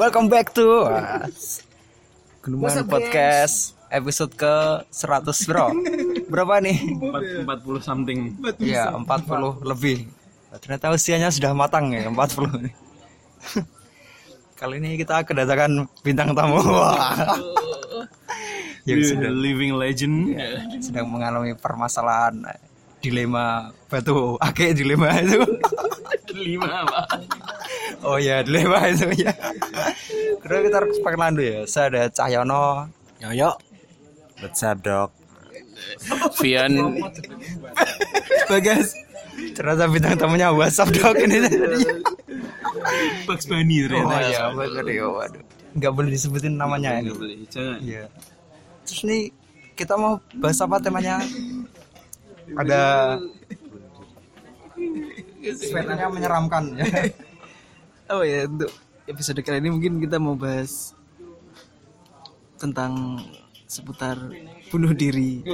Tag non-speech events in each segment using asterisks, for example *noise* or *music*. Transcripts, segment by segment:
Welcome back to Gunungan Podcast episode ke 100 bro. Berapa nih? 40 something. Ya 40 lebih. Ternyata usianya sudah matang ya 40 nih. *laughs* Kali ini kita kedatangan bintang tamu. *laughs* Yang sudah living legend. sedang mengalami permasalahan dilema batu *laughs* ake dilema itu Lima apa? Oh ya dilema itu ya Kira kita harus perkenalan dulu ya saya ada Cahyono Yoyo. Dog? Vian Bagas ternyata bintang tamunya WhatsApp dok ini Bugs Bunny oh ya waduh waduh nggak boleh disebutin namanya ini boleh, jangan. Iya. Terus nih kita mau bahas apa temanya? Ada sebenarnya menyeramkan ya. Oh ya untuk episode kali ini mungkin kita mau bahas tentang seputar bunuh diri.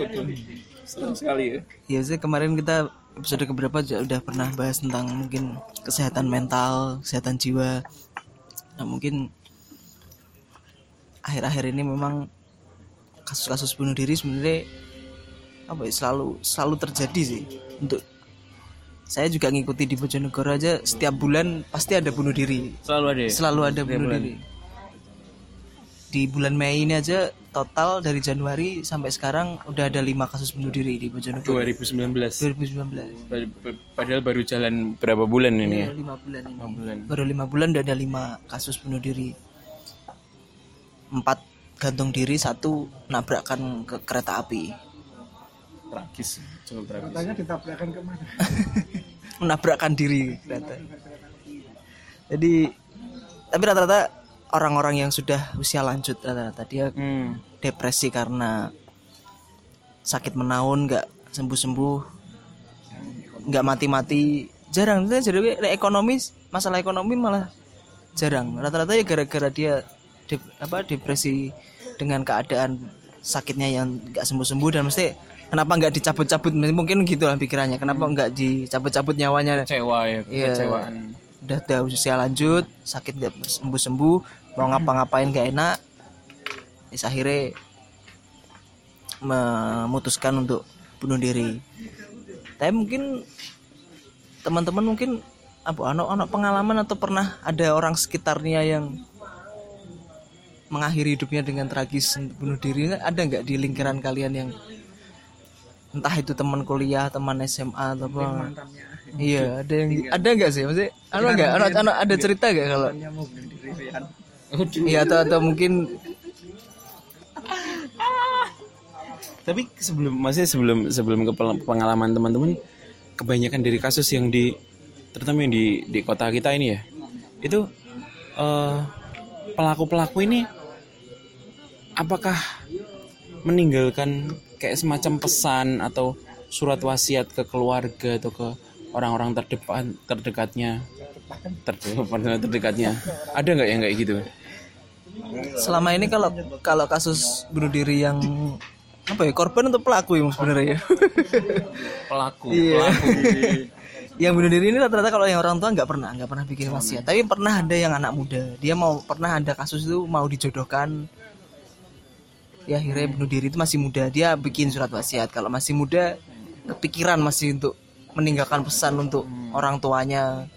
Senang sekali ya. Ya sih kemarin kita episode keberapa juga udah pernah bahas tentang mungkin kesehatan mental, kesehatan jiwa. Nah mungkin akhir-akhir ini memang kasus-kasus bunuh diri sebenarnya apa ya, selalu selalu terjadi sih untuk saya juga ngikuti di Bojonegoro aja setiap bulan pasti ada bunuh diri Selalu ada. ya? selalu ada bunuh diri di bulan Mei ini aja total dari Januari sampai sekarang udah ada lima kasus bunuh diri di Bojonegoro 2019. 2019 Pad- pad- Padahal baru jalan berapa bulan ini ya? lima bulan ini Lima bulan. baru lima bulan udah ada lima kasus bunuh diri empat gantung diri satu nabrakkan ke kereta api Tragis, cukup tragis. *laughs* menabrakkan diri kereta jadi tapi rata-rata orang-orang yang sudah usia lanjut rata-rata dia Hmm. depresi karena sakit menaun nggak sembuh-sembuh nggak mati-mati jarang jadi ekonomis masalah ekonomi malah jarang rata-rata ya gara-gara dia dep- apa depresi dengan keadaan sakitnya yang nggak sembuh-sembuh dan mesti kenapa nggak dicabut-cabut? Mungkin gitu lah pikirannya. Kenapa nggak dicabut-cabut nyawanya? Kecewa ya, Iya. kekecewaan. udah udah usia lanjut sakit nggak sembuh sembuh mau ngapa-ngapain gak enak Terus akhirnya memutuskan untuk bunuh diri. Tapi mungkin teman-teman mungkin apa anak anak pengalaman atau pernah ada orang sekitarnya yang mengakhiri hidupnya dengan tragis bunuh diri? Ada nggak di lingkaran kalian yang entah itu teman kuliah teman SMA atau apa. Iya ada yang ada nggak sih? Maksudnya ada nggak? Anak anak ada cerita nggak kalau iya atau atau mungkin Tapi sebelum masih sebelum sebelum ke pengalaman teman-teman, kebanyakan dari kasus yang di terutama yang di di kota kita ini ya, itu eh, pelaku-pelaku ini apakah meninggalkan kayak semacam pesan atau surat wasiat ke keluarga atau ke orang-orang terdepan terdekatnya. Terdekat *laughs* terdekatnya. Ada nggak yang kayak gitu? Selama ini kalau kalau kasus bunuh diri yang apa ya korban atau pelaku ya sebenarnya ya. *laughs* Pelaku Iya. pelaku. *laughs* Yang bunuh diri ini rata-rata kalau yang orang tua nggak pernah nggak pernah bikin wasiat. Tapi pernah ada yang anak muda. Dia mau pernah ada kasus itu mau dijodohkan ya akhirnya bunuh diri itu masih muda. Dia bikin surat wasiat. Kalau masih muda kepikiran masih untuk meninggalkan pesan untuk orang tuanya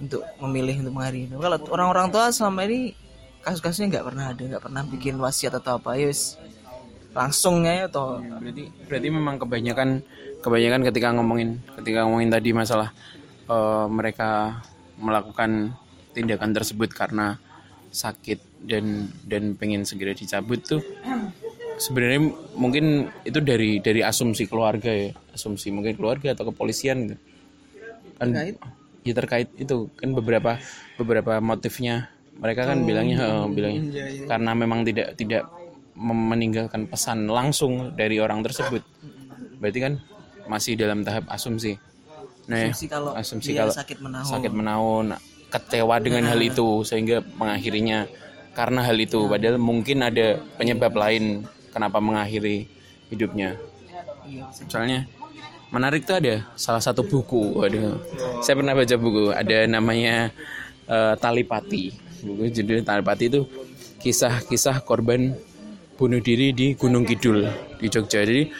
untuk memilih untuk mengakhiri kalau orang-orang tua selama ini kasus-kasusnya nggak pernah ada nggak pernah bikin wasiat atau apa. Yus langsungnya atau berarti berarti memang kebanyakan kebanyakan ketika ngomongin ketika ngomongin tadi masalah eh, mereka melakukan tindakan tersebut karena sakit dan dan pengen segera dicabut tuh sebenarnya mungkin itu dari dari asumsi keluarga ya asumsi mungkin keluarga atau kepolisian gitu. Kan ya terkait itu kan beberapa beberapa motifnya. Mereka kan bilangnya eh, bilangnya karena memang tidak tidak meninggalkan pesan langsung dari orang tersebut. Berarti kan masih dalam tahap asumsi. Nah Asumsi kalau asumsi kalau sakit menaun. sakit menaun kecewa dengan hal itu sehingga mengakhirinya karena hal itu. Padahal mungkin ada penyebab lain kenapa mengakhiri hidupnya. Soalnya menarik tuh ada salah satu buku waduh. Saya pernah baca buku ada namanya eh, Talipati. Buku judulnya Talipati itu kisah-kisah korban bunuh diri di Gunung Kidul di Jogja. Jadi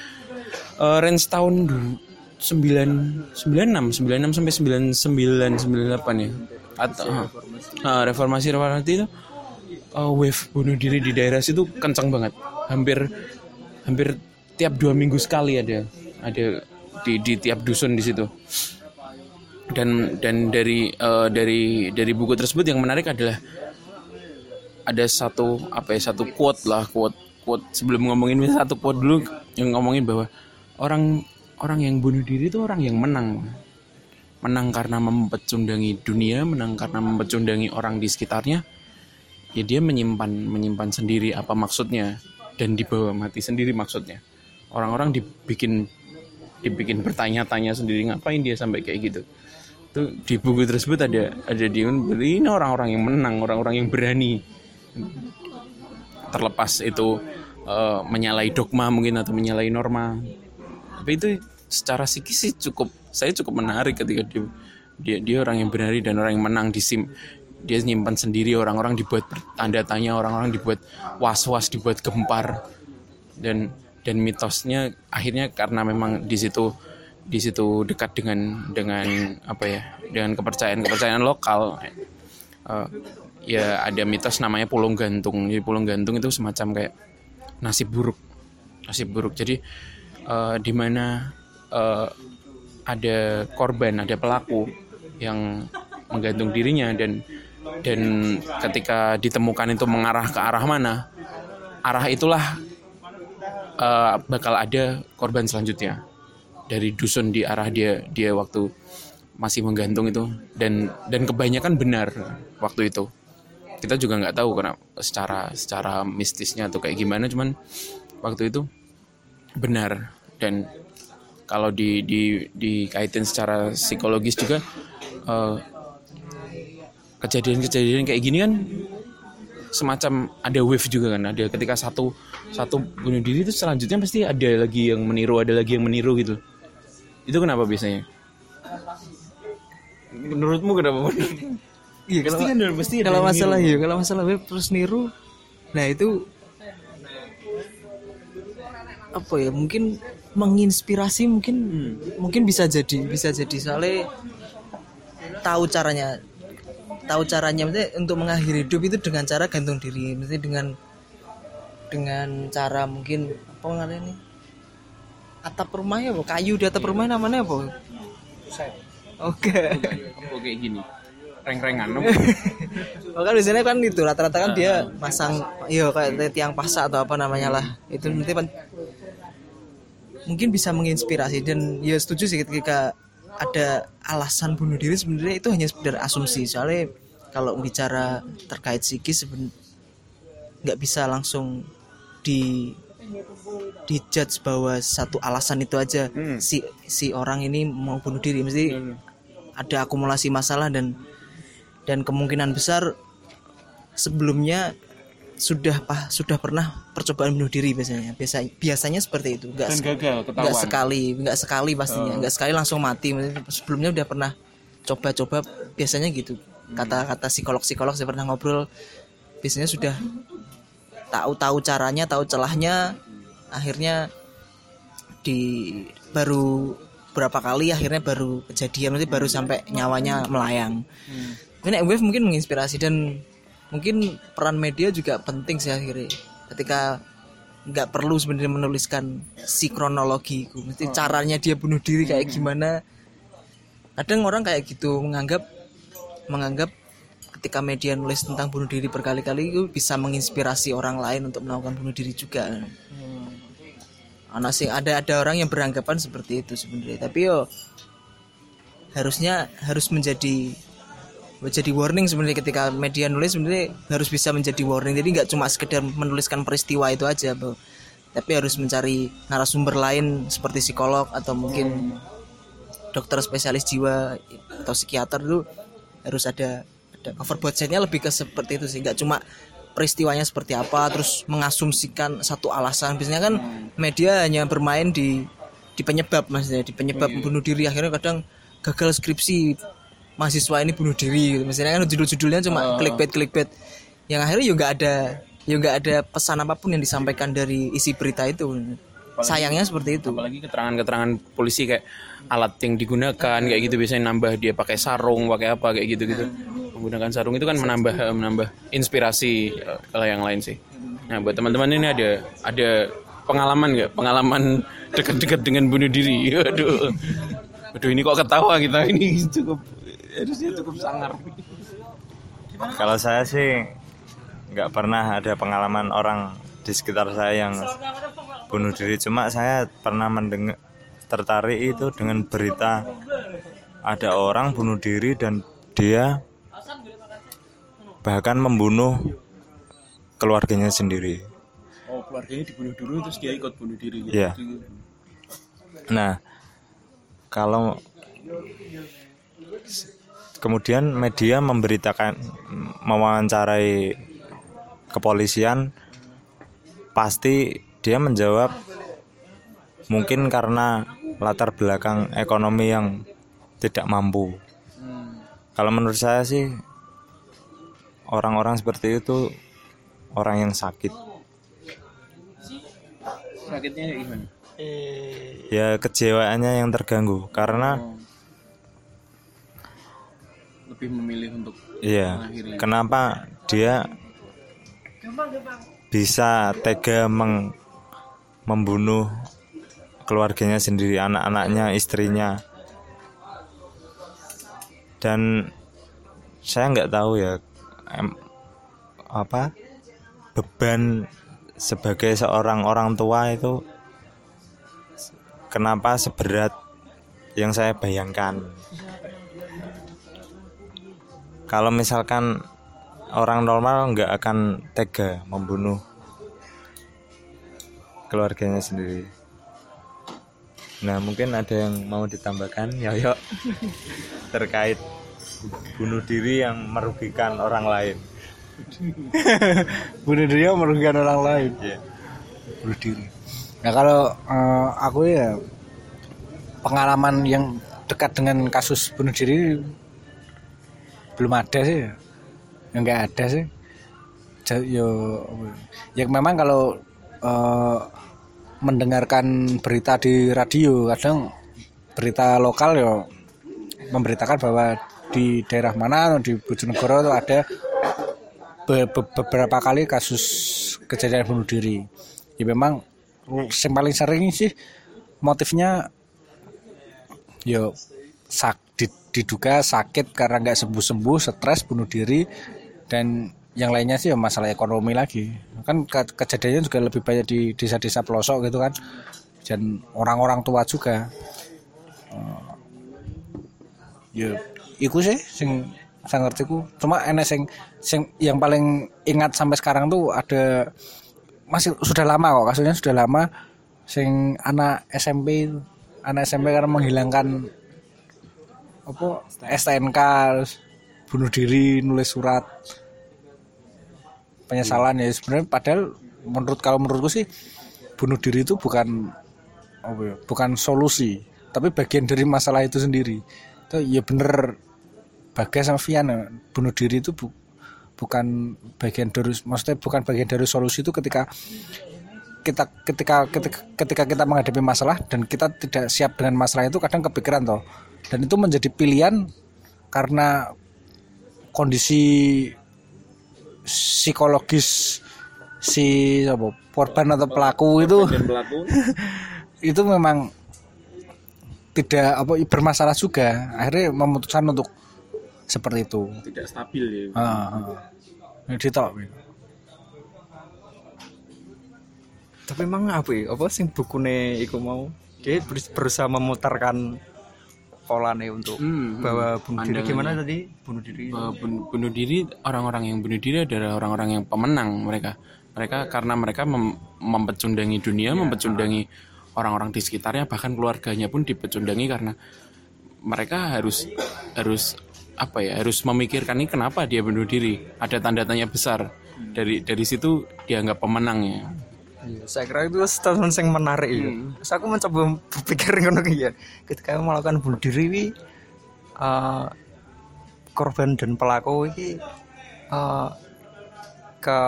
eh, range tahun du- 9 96 96 sampai 99 98 ya. Atau ah, reformasi reformasi itu eh, wave bunuh diri di daerah situ kencang banget. Hampir hampir tiap dua minggu sekali ada ada di, di tiap dusun di situ. Dan dan dari eh, dari dari buku tersebut yang menarik adalah ada satu apa ya satu quote lah quote quote. Sebelum ngomongin satu quote dulu yang ngomongin bahwa orang orang yang bunuh diri itu orang yang menang. Menang karena mempecundangi dunia menang karena mempecundangi orang di sekitarnya ya dia menyimpan menyimpan sendiri apa maksudnya dan dibawa mati sendiri maksudnya. Orang-orang dibikin dibikin bertanya-tanya sendiri ngapain dia sampai kayak gitu? Tuh di buku tersebut ada ada di ini orang-orang yang menang orang-orang yang berani. Terlepas itu eh, menyalahi dogma mungkin atau menyalahi norma. Tapi itu secara psikis sih cukup saya cukup menarik ketika dia dia, dia orang yang berani dan orang yang menang di sim dia nyimpan sendiri orang-orang dibuat tanda tanya orang-orang dibuat was-was dibuat gempar. Dan dan mitosnya akhirnya karena memang di situ di situ dekat dengan dengan apa ya dengan kepercayaan kepercayaan lokal eh, ya ada mitos namanya pulung gantung. Jadi pulung gantung itu semacam kayak nasib buruk nasib buruk. Jadi eh, di mana eh, ada korban ada pelaku yang menggantung dirinya dan dan ketika ditemukan itu mengarah ke arah mana arah itulah eh, bakal ada korban selanjutnya. Dari dusun di arah dia dia waktu masih menggantung itu. Dan dan kebanyakan benar waktu itu. Kita juga nggak tahu karena secara secara mistisnya atau kayak gimana cuman waktu itu benar. Dan kalau di di dikaitin secara psikologis juga eh, kejadian-kejadian kayak gini kan semacam ada wave juga kan? Ada ketika satu satu bunuh diri itu selanjutnya pasti ada lagi yang meniru ada lagi yang meniru gitu. Itu kenapa biasanya? Menurutmu kenapa? *laughs* Iya kalau Pasti kan pasti ada kalau masalah ya kalau masalah web terus niru, nah itu apa ya mungkin menginspirasi mungkin mungkin bisa jadi bisa jadi soalnya tahu caranya tahu caranya. Maksudnya untuk mengakhiri hidup itu dengan cara gantung diri. Maksudnya dengan dengan cara mungkin apa namanya ini? Atap rumah ya apa? kayu di atap rumah namanya apa oke. Kayak gini? Reng-rengan *laughs* Oh kan biasanya kan itu rata-rata kan dia masang iya kayak tiang pasak atau apa namanya lah. Itu nanti mungkin bisa menginspirasi dan ya setuju sih ketika ada alasan bunuh diri sebenarnya itu hanya sekedar asumsi. Soalnya kalau bicara terkait psikis seben- nggak bisa langsung di dijudge bahwa satu alasan itu aja. Si si orang ini mau bunuh diri. Mesti ada akumulasi masalah dan dan kemungkinan besar sebelumnya sudah pah sudah pernah percobaan bunuh diri biasanya. Biasa biasanya seperti itu. Nggak dan se- gagal nggak sekali nggak sekali pastinya. Nggak sekali langsung mati. Sebelumnya udah pernah coba-coba biasanya gitu. Kata-kata psikolog-psikolog saya pernah ngobrol biasanya sudah tahu-tahu caranya tahu celahnya akhirnya di baru berapa kali akhirnya baru kejadian nanti baru sampai nyawanya melayang. Ini wave mungkin menginspirasi dan mungkin peran media juga penting sih akhirnya. Ketika nggak perlu sebenarnya menuliskan si kronologi itu. Mesti caranya dia bunuh diri kayak gimana. Kadang orang kayak gitu menganggap menganggap ketika media nulis tentang bunuh diri berkali-kali itu bisa menginspirasi orang lain untuk melakukan bunuh diri juga. Anak sih ada ada orang yang beranggapan seperti itu sebenarnya. Tapi yo harusnya harus menjadi menjadi warning sebenarnya ketika media nulis sebenarnya harus bisa menjadi warning. Jadi nggak cuma sekedar menuliskan peristiwa itu aja bro tapi harus mencari narasumber lain seperti psikolog atau mungkin dokter spesialis jiwa atau psikiater itu harus ada ada cover buat setnya lebih ke seperti itu sih. Nggak cuma peristiwanya seperti apa terus mengasumsikan satu alasan. Biasanya kan media hanya bermain di di penyebab maksudnya di penyebab bunuh diri. Akhirnya kadang gagal skripsi mahasiswa ini bunuh diri gitu. misalnya kan judul-judulnya cuma clickbait clickbait yang akhirnya juga ada ya nggak ada pesan apa pun yang disampaikan dari isi berita itu. Sayangnya seperti itu. apalagi keterangan-keterangan polisi kayak alat yang digunakan kayak gitu biasanya nambah dia pakai sarung pakai apa kayak gitu gitu menggunakan sarung itu kan menambah menambah inspirasi eh, kalau yang lain sih. Nah buat teman-teman ini ada ada pengalaman nggak? Pengalaman dekat-dekat dengan bunuh diri. *laughs* Aduh. Aduh ini kok ketawa kita? Ini cukup harusnya cukup sangar Kalau saya sih nggak pernah ada pengalaman orang di sekitar saya yang bunuh diri. Cuma saya pernah mendengar tertarik itu dengan berita ada orang bunuh diri dan dia bahkan membunuh keluarganya sendiri. oh keluarganya dibunuh dulu terus dia ikut bunuh diri gitu. Iya. Nah, kalau kemudian media memberitakan mewawancarai kepolisian pasti dia menjawab mungkin karena latar belakang ekonomi yang tidak mampu. Kalau menurut saya sih orang-orang seperti itu orang yang sakit. sakitnya gimana Ya kejiwaannya yang terganggu karena lebih memilih untuk Iya. Kenapa dia bisa tega meng- membunuh keluarganya sendiri, anak-anaknya, istrinya. Dan saya nggak tahu ya em- apa beban sebagai seorang orang tua itu kenapa seberat yang saya bayangkan kalau misalkan orang normal nggak akan tega membunuh keluarganya sendiri. Nah mungkin ada yang mau ditambahkan Yoyo *laughs* terkait bunuh diri yang merugikan orang lain. *laughs* bunuh diri yang merugikan orang lain Iya. bunuh diri nah kalau eh, aku ya pengalaman yang dekat dengan kasus bunuh diri belum ada sih. Ya Ya, nggak ada sih. Yo ya memang kalau eh, mendengarkan berita di radio kadang berita lokal ya memberitakan bahwa di daerah mana atau di Bojonegoro itu ada be- be- beberapa kali kasus kejadian bunuh diri. Ya memang yang paling sering sih motifnya yo sak diduga sakit karena nggak sembuh sembuh stres bunuh diri dan yang lainnya sih ya masalah ekonomi lagi. Kan ke- kejadiannya juga lebih banyak di desa-desa pelosok gitu kan dan orang-orang tua juga. Eh, ya iku sih sing saya ngerti ku. Cuma enek sing sing yang paling ingat sampai sekarang tuh ada masih sudah lama kok kasusnya sudah lama sing anak SMP anak SMP karena menghilangkan apa? STNK terus bunuh diri nulis surat. Penyesalan ya sebenarnya padahal menurut kalau menurutku sih bunuh diri itu bukan apa ya, bukan solusi tapi bagian dari masalah itu sendiri. Itu ya bener Bagas sama Vian ya, bunuh diri itu bu- bukan bagian dari maksudnya bukan bagian dari solusi itu ketika kita ketika ketika ketika kita menghadapi masalah dan kita tidak siap dengan masalah itu kadang kepikiran toh dan itu menjadi pilihan karena kondisi psikologis si apa, korban atau pelaku itu pelaku *laughs* itu memang tidak apa bermasalah juga akhirnya memutuskan untuk seperti itu tidak stabil ya ah, ah. Jadi tok. Tapi emang apa ya? Apa sing bukune iku mau? Dia ber- berusaha memutarkan polane untuk Hmm, hmm. bahwa bunuh diri gimana tadi? Bunuh diri. Bun- bunuh diri orang-orang yang bunuh diri adalah orang-orang yang pemenang mereka mereka karena mereka mem- mempecundangi dunia mempecundangi orang-orang di sekitarnya bahkan keluarganya pun dipecundangi karena mereka harus harus apa ya harus memikirkan ini kenapa dia bunuh diri ada tanda tanya besar dari dari situ dianggap pemenangnya Iya, saya kira itu statement yang menarik ya. Terus aku mencoba berpikir ngono ya. Ketika melakukan bunuh diri wi, eh, korban dan pelaku ini eh, ke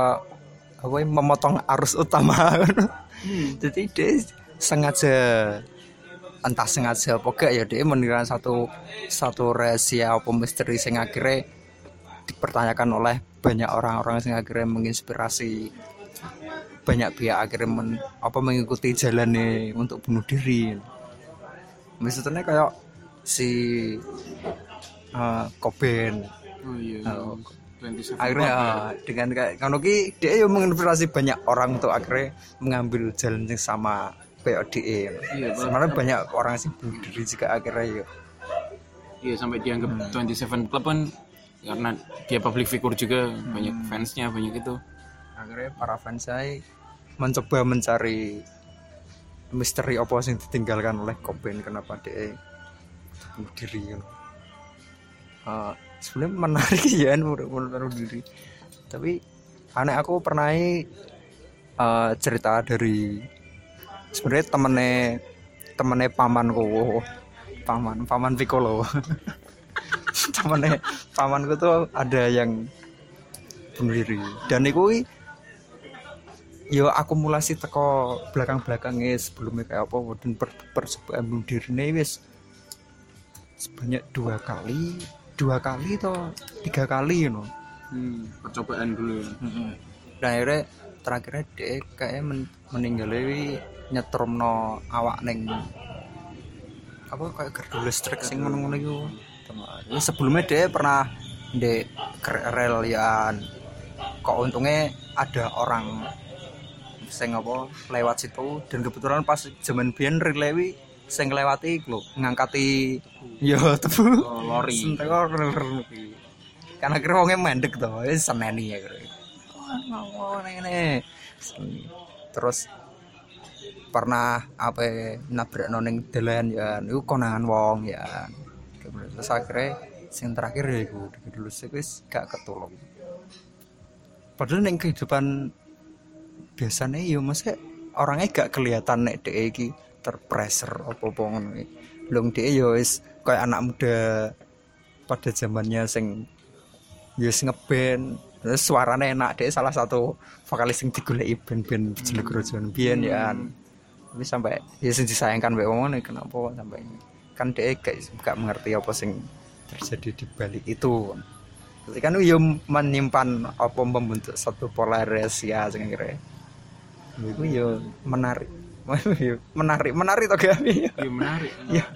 apa ya, memotong arus utama *laughs* jadi dia sengaja entah sengaja apa gak ya dia menira satu satu rahasia apa misteri sing akhirnya dipertanyakan oleh banyak orang-orang yang akhirnya menginspirasi banyak pihak akhirnya men- apa mengikuti jalannya untuk bunuh diri. Misalnya kayak si eh, Cobain. Oh iya. 27 akhirnya eh, dengan kayak ki dia yang menginspirasi banyak orang untuk akhirnya mengambil jalan yang sama kayak dia. Iya, sebenarnya banyak orang sih bunuh diri juga akhirnya ya iya sampai dianggap 27 Club kan karena dia public figure juga banyak fansnya banyak itu akhirnya para fans saya mencoba mencari misteri apa yang ditinggalkan oleh Cobain kenapa dia bunuh diri know. Eh, sebenarnya menarik *laughs* ya bunuh bunuh diri. Tapi aneh aku pernah eh, cerita dari sebenarnya temennya temennya pamanku paman paman Piccolo. *laughs* Temennya pamanku tuh ada yang bunuh diri dan itu yo akumulasi teko belakang-belakangnya sebelumnya kayak apa dan per, percobaan bunuh diri ini wis sebanyak dua kali dua kali toh tiga kali you know. hmm, percobaan dulu ya. dan akhirnya terakhirnya dia kayak men meninggal nyetrum no awak neng apa kayak gardu listrik sing ngono-ngono iku sebelumnya dia pernah di rel kok untungnya ada orang sing apa lewat situ. Dan kebetulan pas zaman biyen relewi sing ngelewati iku ngangkati ya tebu. Oh, *laughs* lori. Karena kira wongnya mendek tuh wis seneni ya kira. Oh ini terus pernah apa nabrak noning dalan ya itu konangan wong ya. Terus akhirnya sing terakhir ya iku dulu sih wis gak ketolong padahal neng kehidupan biasanya ya masa orangnya gak kelihatan nek dia iki terpressure apa-apa ngono iki. Lung dia ya wis kayak anak muda pada zamannya sing ya wis ngeband terus suaranya enak dia salah satu vokalis sing digoleki band-band jelek rojoan biyen ya tapi sampai ya sing disayangkan mbek wong ngono kenapa sampai kan dia gak, gak mengerti apa sing terjadi di balik itu. Kan yo menyimpan apa membentuk satu pola rahasia sing kira itu yo menarik. *laughs* Menarik menarik toh gak iya menarik ya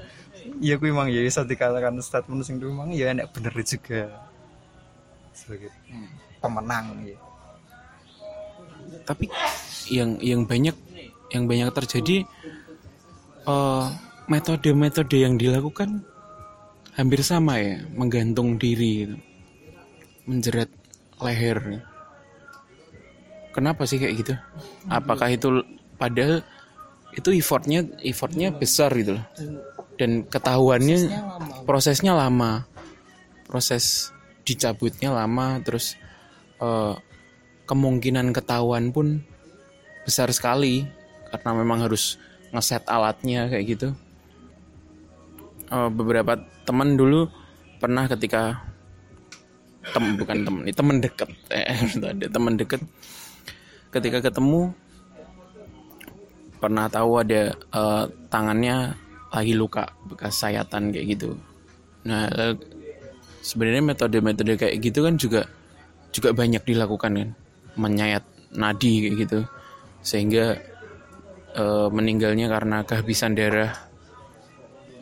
ya kuwi emang ya bisa dikatakan statement sing dulu emang ya enak bener juga. Sebagai pemenang ya. Tapi yang yang banyak yang banyak terjadi eh, metode-metode yang dilakukan hampir sama ya menggantung diri gitu. menjerat leher kenapa sih kayak gitu? Apakah itu padahal itu effortnya effortnya besar gitu loh. Dan ketahuannya prosesnya lama. proses dicabutnya lama terus eh, kemungkinan ketahuan pun besar sekali karena memang harus ngeset alatnya kayak gitu. Eh, beberapa teman dulu pernah ketika tem bukan temen ini teman dekat *laughs* eh, ada teman dekat ketika ketemu pernah tahu ada eh, tangannya lagi luka bekas sayatan kayak gitu. Nah eh, sebenarnya metode-metode kayak gitu kan juga juga banyak dilakukan kan. Menyayat nadi kayak gitu. Sehingga eh, meninggalnya karena kehabisan darah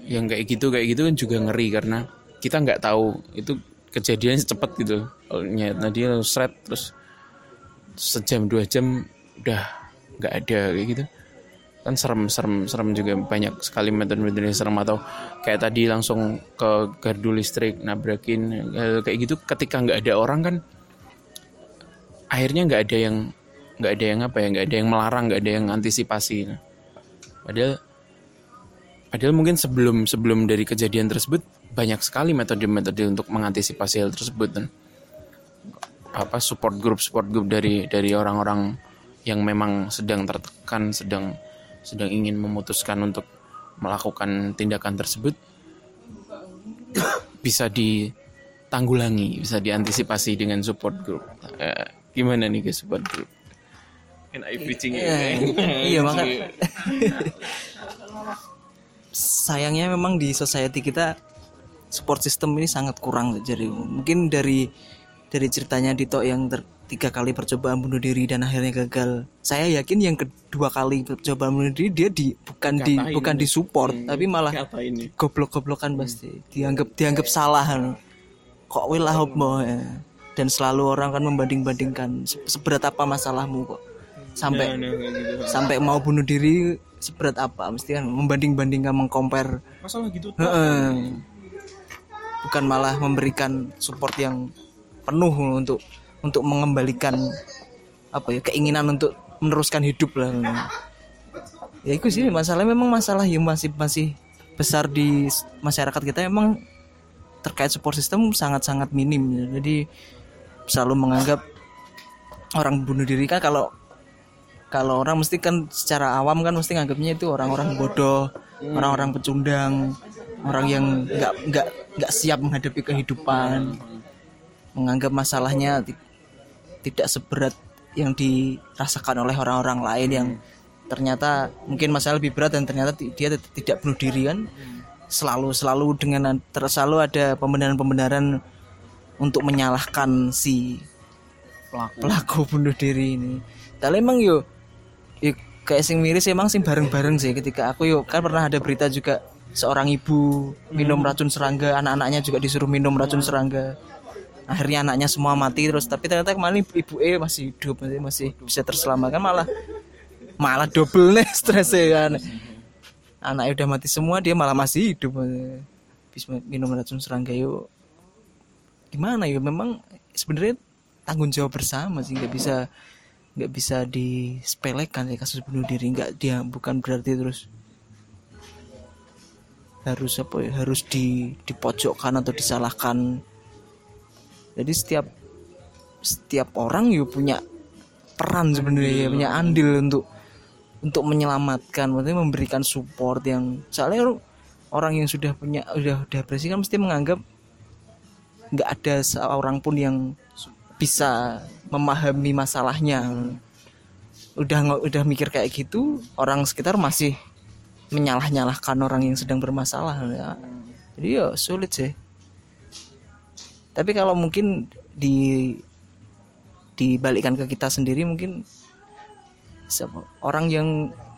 yang kayak gitu kayak gitu kan juga ngeri karena kita nggak tahu. Itu kejadiannya cepet gitu. Nyayat nadi langsung seret terus sejam dua jam udah nggak ada kayak gitu. Kan serem serem serem juga banyak sekali metode-metode serem atau kayak tadi langsung ke gardu listrik nabrakin eh, kayak gitu. Ketika nggak ada orang kan akhirnya nggak ada yang nggak ada yang apa ya nggak ada yang melarang nggak ada yang antisipasi. Padahal padahal mungkin sebelum sebelum dari kejadian tersebut banyak sekali metode-metode untuk mengantisipasi hal tersebut dan apa support group support group dari dari orang-orang yang memang sedang tertekan sedang sedang ingin memutuskan untuk melakukan tindakan tersebut bisa tanggulangi bisa diantisipasi dengan support group. Eh, gimana nih guys support group? Enak preaching iya maka sayangnya memang di society kita support system ini sangat kurang jadi mungkin dari dari ceritanya Dito yang ter- tiga kali percobaan bunuh diri dan akhirnya gagal. Saya yakin yang kedua kali percobaan bunuh diri dia di bukan di Katain. bukan di support tapi malah ini goblok-goblokan pasti. Dianggap dianggap salah. Kok wilah apa ya. dan selalu orang kan membanding-bandingkan se- seberat apa masalahmu kok? Sampai sampai mau bunuh diri seberat apa? Mesti kan membanding-bandingkan mengcompare. Masalah gitu. Bukan malah memberikan support yang penuh untuk untuk mengembalikan apa ya keinginan untuk meneruskan hidup lah. Ya itu sih masalah memang masalah yang masih masih besar di masyarakat kita memang terkait support system sangat-sangat minim. Jadi selalu menganggap orang bunuh diri kan kalau kalau orang mesti kan secara awam kan mesti nganggapnya itu orang-orang bodoh, orang-orang pecundang, orang yang nggak nggak nggak siap menghadapi kehidupan, menganggap masalahnya ti- tidak seberat yang dirasakan oleh orang-orang lain yang ternyata mungkin masalah lebih berat dan ternyata dia tidak bunuh diri kan. Selalu selalu dengan selalu ada pembenaran-pembenaran untuk menyalahkan si pelaku. pelaku bunuh diri ini. Tapi emang yo, yo kayak sing miris emang sing bareng-bareng sih. Ketika aku yo kan pernah ada berita juga seorang ibu minum racun serangga, anak-anaknya juga disuruh minum racun serangga. Akhirnya anaknya semua mati terus. Tapi ternyata kemarin ibu E masih hidup masih, masih bisa terselamatkan. Malah malah double nih *laughs* stresnya kan. Anaknya udah mati semua dia malah masih hidup. Habis minum racun serangga yuk. Gimana ya? Memang sebenarnya tanggung jawab bersama sih. Nggak bisa nggak bisa disepelekan ya kasus bunuh diri. Nggak dia bukan berarti terus harus apa ya? Harus di dipojokkan atau disalahkan jadi setiap setiap orang ya punya peran sebenarnya ya punya andil untuk untuk menyelamatkan maksudnya memberikan support yang soalnya orang yang sudah punya udah depresi kan mesti menganggap nggak ada seorang pun yang bisa memahami masalahnya udah udah mikir kayak gitu orang sekitar masih menyalah-nyalahkan orang yang sedang bermasalah ya. jadi ya sulit sih tapi kalau mungkin di dibalikkan ke kita sendiri mungkin siapa orang yang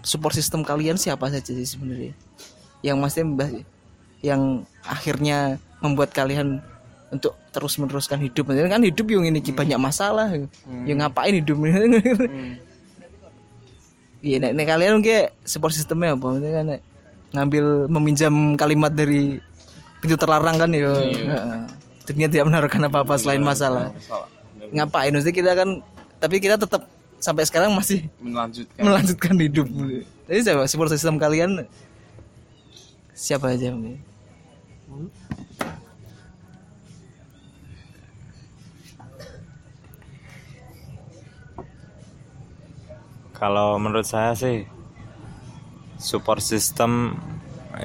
support system kalian siapa saja sih sebenarnya? Yang maksudnya yang akhirnya membuat kalian untuk terus meneruskan hidup. Maksudnya kan hidup yang ini Ki, banyak masalah. Yang ngapain hidup iya nek, nek kalian mungkin support sistemnya apa? Maksudnya kan nek ngambil meminjam kalimat dari pintu terlarang kan ya. Heeh. Dunia tidak menaruhkan apa apa selain masalah. ngapain? Maksudnya kita kan tapi kita tetap sampai sekarang masih melanjutkan. melanjutkan hidup. Jadi siapa? Support system kalian siapa aja mungkin Kalau menurut saya sih support system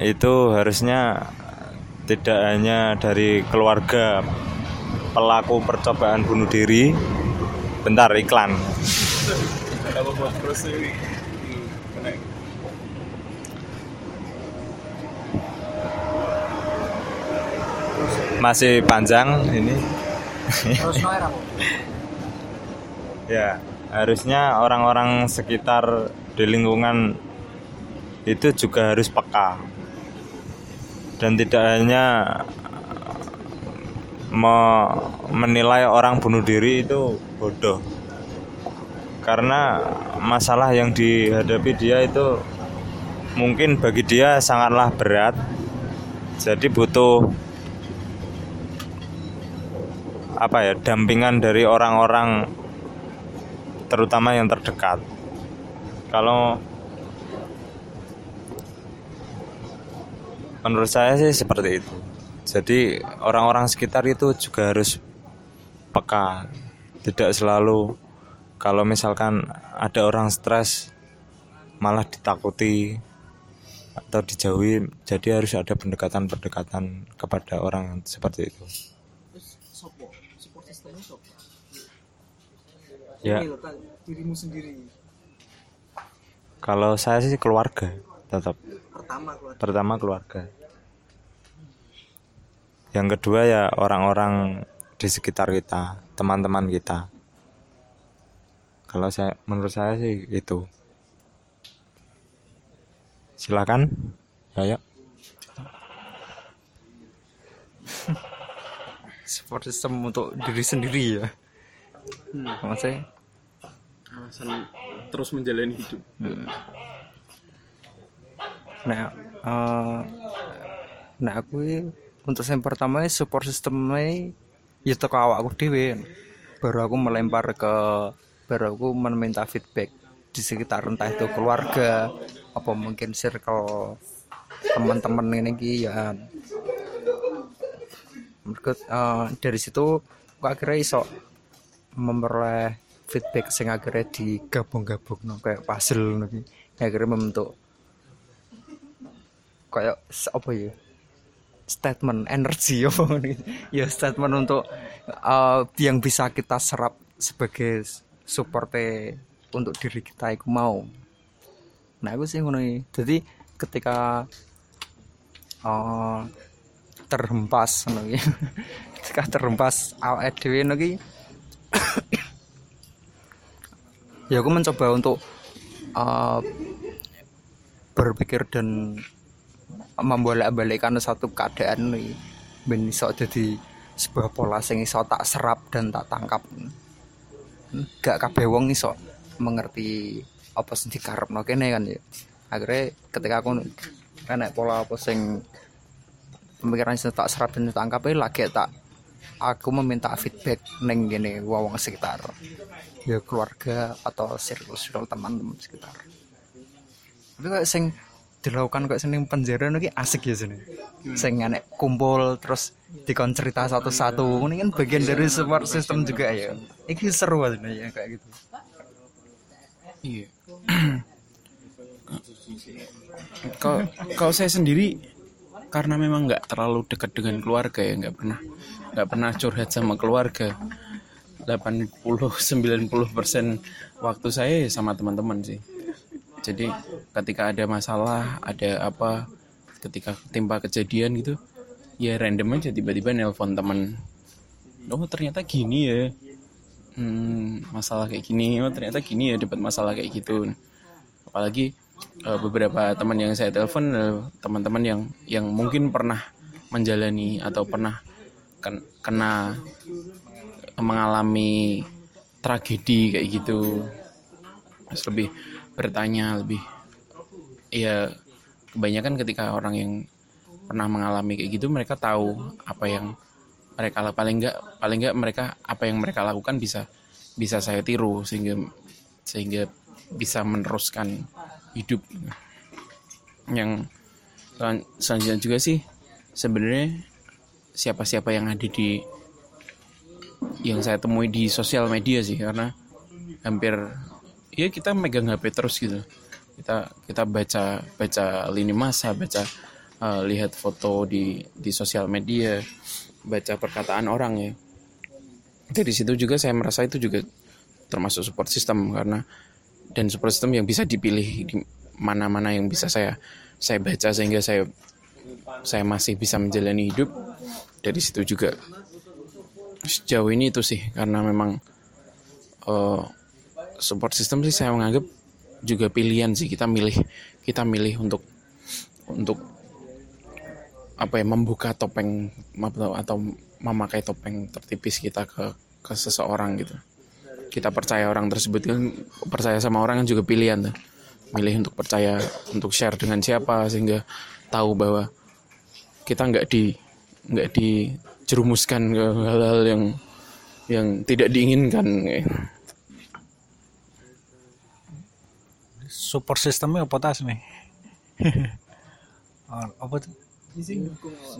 itu harusnya tidak hanya dari keluarga pelaku percobaan bunuh diri. Bentar iklan. Masih panjang ini. *laughs* Ya, harusnya orang-orang sekitar di lingkungan itu juga harus peka. Dan tidak hanya me- menilai orang bunuh diri itu bodoh. Karena masalah yang dihadapi dia itu mungkin bagi dia sangatlah berat. Jadi butuh apa ya, dampingan dari orang-orang terutama yang terdekat. Kalau menurut saya sih seperti itu. Jadi orang-orang sekitar itu juga harus peka. Tidak selalu kalau misalkan ada orang stres malah ditakuti atau dijauhi. Jadi harus ada pendekatan-pendekatan kepada orang seperti itu. Ya. Kalau saya sih keluarga tetap. pertama keluar Pertama keluarga. Yang kedua ya orang-orang di sekitar kita, teman-teman kita. Kalau saya menurut saya sih itu. Silakan. Ya, ya. support system untuk diri sendiri ya maksudnya alasan terus menjalani hidup nah eh, nah aku untuk yang pertama support systemnya ya teko awakku dhewe. Baru aku melempar ke baru aku meminta feedback di sekitar entah itu keluarga apa mungkin circle teman-teman ini ki ya. Mereka, eh, dari situ aku akhirnya iso memperoleh feedback sing akhirnya digabung-gabung no, kayak puzzle no, akhirnya membentuk kayak apa ya? Statement energi *laughs* gitu. ya statement untuk eh, yang bisa kita serap sebagai support untuk diri kita aku mau. Nah aku sih ngono jadi ketika eh, terhempas ngono *laughs* ketika terhempas awake dhewe ngono *coughs* ya aku mencoba untuk eh, berpikir dan membolak-balikkan satu keadaan nih ben iso jadi sebuah pola sing iso tak serap dan tak tangkap. Gak kabeh wong iso mengerti apa sing dikarepno kene kan ya. Akhirnya ketika aku enek pola apa sing pemikiran sing tak serap dan tangkap lagi tak aku meminta feedback neng gini wong sekitar. Ya keluarga atau circle-circle teman-teman sekitar. Tapi kayak sing dilakukan kayak sing ning penjara lagi asik ya sini sing enek kumpul terus dikon cerita satu-satu. Ini kan bagian dari support system juga ya. Ini seru aja ya kayak gitu. Iya. kalau kalau saya sendiri karena memang nggak terlalu dekat dengan keluarga ya nggak pernah nggak pernah curhat sama keluarga. 80-90 persen waktu saya ya sama teman-teman sih jadi ketika ada masalah ada apa ketika timpa kejadian gitu ya random aja tiba-tiba nelpon teman oh ternyata gini ya. Hmm, masalah kayak gini oh ternyata gini ya dapat masalah kayak gitu. Apalagi eh, beberapa teman yang saya telepon eh, teman-teman yang yang mungkin pernah menjalani atau pernah ken- kena mengalami tragedi kayak gitu Terus lebih bertanya lebih ya kebanyakan ketika orang yang pernah mengalami kayak gitu mereka tahu apa yang mereka paling enggak paling enggak mereka apa yang mereka lakukan bisa bisa saya tiru sehingga sehingga bisa meneruskan hidup. Yang selan- selanjutnya juga sih sebenarnya siapa-siapa yang ada di yang saya temui di sosial media sih karena hampir ya kita megang HP terus gitu. Kita kita baca baca lini masa baca eh, lihat foto di di sosial media baca perkataan orang ya. Dari situ juga saya merasa itu juga termasuk support system karena dan support system yang bisa dipilih di mana-mana yang bisa saya saya baca sehingga saya saya masih bisa menjalani hidup. Dari situ juga sejauh ini itu sih karena memang eh, support system sih saya menganggap juga pilihan sih. Kita milih kita milih untuk untuk apa ya membuka topeng atau, memakai topeng tertipis kita ke ke seseorang gitu. Kita percaya orang tersebut kan percaya sama orang kan juga pilihan tuh. Milih untuk percaya untuk share dengan siapa sehingga tahu bahwa kita nggak di nggak dijerumuskan ke hal-hal yang yang tidak diinginkan support sistemnya apa tas nih? *laughs* Oh, apa tuh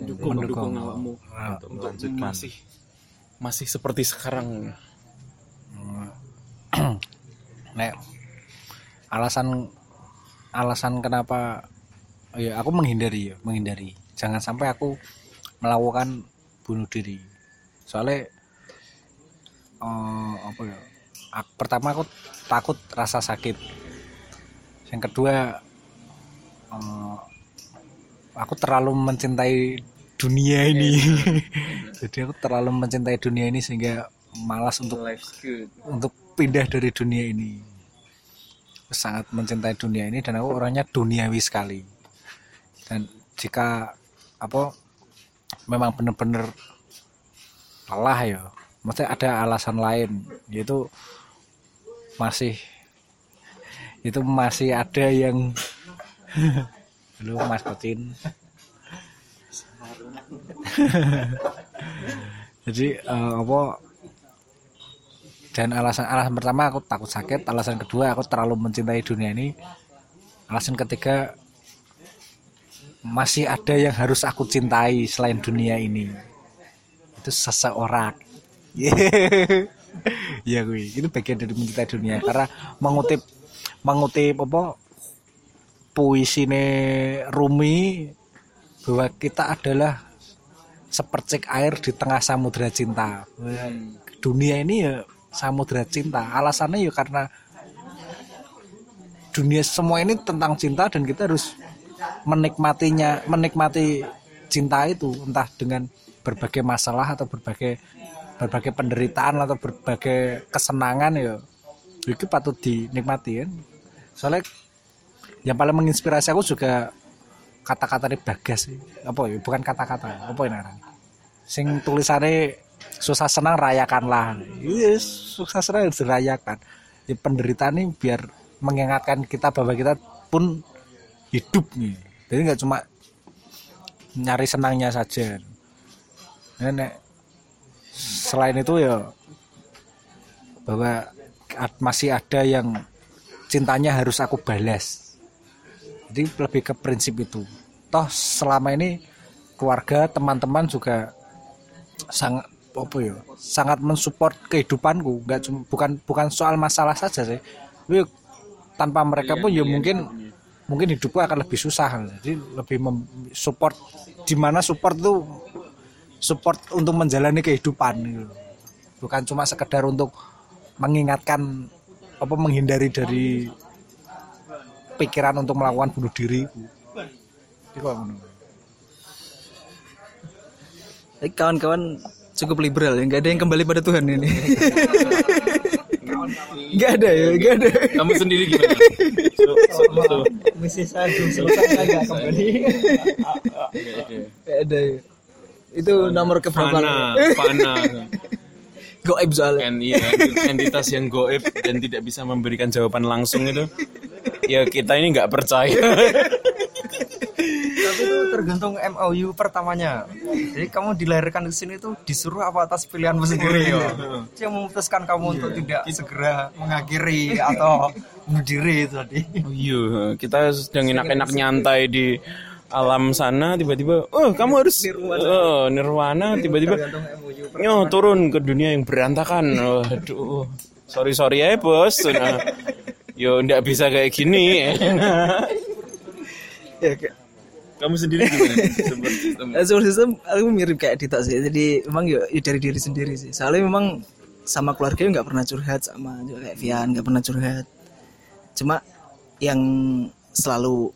dukung Mendukung. awakmu. Ah, untuk masih masih seperti sekarang. *clears throat* Nek alasan alasan kenapa ya aku menghindari ya menghindari. Jangan sampai aku melakukan bunuh diri. Soalnya eh, apa ya? Ak- pertama aku takut rasa sakit yang kedua eh, aku terlalu mencintai dunia ini. *laughs* jadi aku terlalu mencintai dunia ini sehingga malas untuk untuk pindah dari dunia ini. Sangat mencintai dunia ini dan aku orangnya duniawi sekali. Dan jika apa memang benar-benar lelah ya maksudnya ada alasan lain yaitu masih itu masih ada yang *laughs* halo mas Kotin *laughs* jadi eh, apa dan alasan alasan pertama aku takut sakit alasan kedua aku terlalu mencintai dunia ini. Alasan ketiga masih ada yang harus aku cintai selain dunia ini. Itu seseorang. *laughs* Ya gue itu bagian dari mencintai dunia karena mengutip mengutip apa? Puisi Rumi bahwa kita adalah sepercik air di tengah samudera cinta. Dunia ini ya samudera cinta. Alasannya ya karena dunia semua ini tentang cinta dan kita harus menikmatinya menikmati cinta itu entah dengan berbagai masalah atau berbagai berbagai penderitaan atau berbagai kesenangan ya. Itu patut dinikmati kan soalnya yang paling menginspirasi aku juga kata-kata dari bagas apa ya? Bukan kata-kata. Apa ini namanya? sing tulisannya susah senang rayakanlah. Iya susah senang harus dirayakan. Ya, penderitaan ini biar mengingatkan kita bahwa kita pun hidup nih. Jadi nggak cuma nyari senangnya saja. Nenek selain itu ya bahwa masih ada yang cintanya harus aku balas. Jadi lebih ke prinsip itu. Toh selama ini keluarga teman-teman juga sangat apa ya sangat mensupport kehidupanku. Nggak cuma bukan bukan soal masalah saja sih. Tapi tanpa mereka pun ya mungkin mungkin hidupku akan lebih susah. Jadi lebih support di mana support tuh support untuk menjalani kehidupan gitu. bukan cuma sekedar untuk mengingatkan apa menghindari dari pikiran untuk melakukan bunuh diri Itu kok ngono. Tapi kawan-kawan cukup liberal ya, nggak ada yang kembali pada Tuhan ini. *laughs* Nggak ada ya, nggak ada. Kamu sendiri gimana? Misi saya belum selesai nggak kembali. Nggak ada ya. Itu nomor keberapa? Fana, Fana. Goib soalnya. kan iya entitas yang goib dan tidak bisa memberikan jawaban langsung itu ya kita ini nggak percaya Tapi itu tergantung MOU pertamanya. Jadi kamu dilahirkan ke sini tuh disuruh apa atas pilihanmu sendiri ya. Yang memutuskan kamu untuk tidak segera mengakhiri atau bunuh diri itu tadi. Oh iya kita sedang enak-enak nyantai di alam sana tiba-tiba oh kamu harus oh, nirwana tiba-tiba nyo turun ke dunia yang berantakan oh, aduh sorry sorry ya bos nah, yo ndak bisa kayak gini Ya, kamu sendiri gimana Support system. Eh, system aku mirip kayak Dita sih. Jadi memang ya, ya dari diri sendiri sih. Soalnya memang sama keluarga nggak pernah curhat sama juga kayak Vian nggak pernah curhat. Cuma yang selalu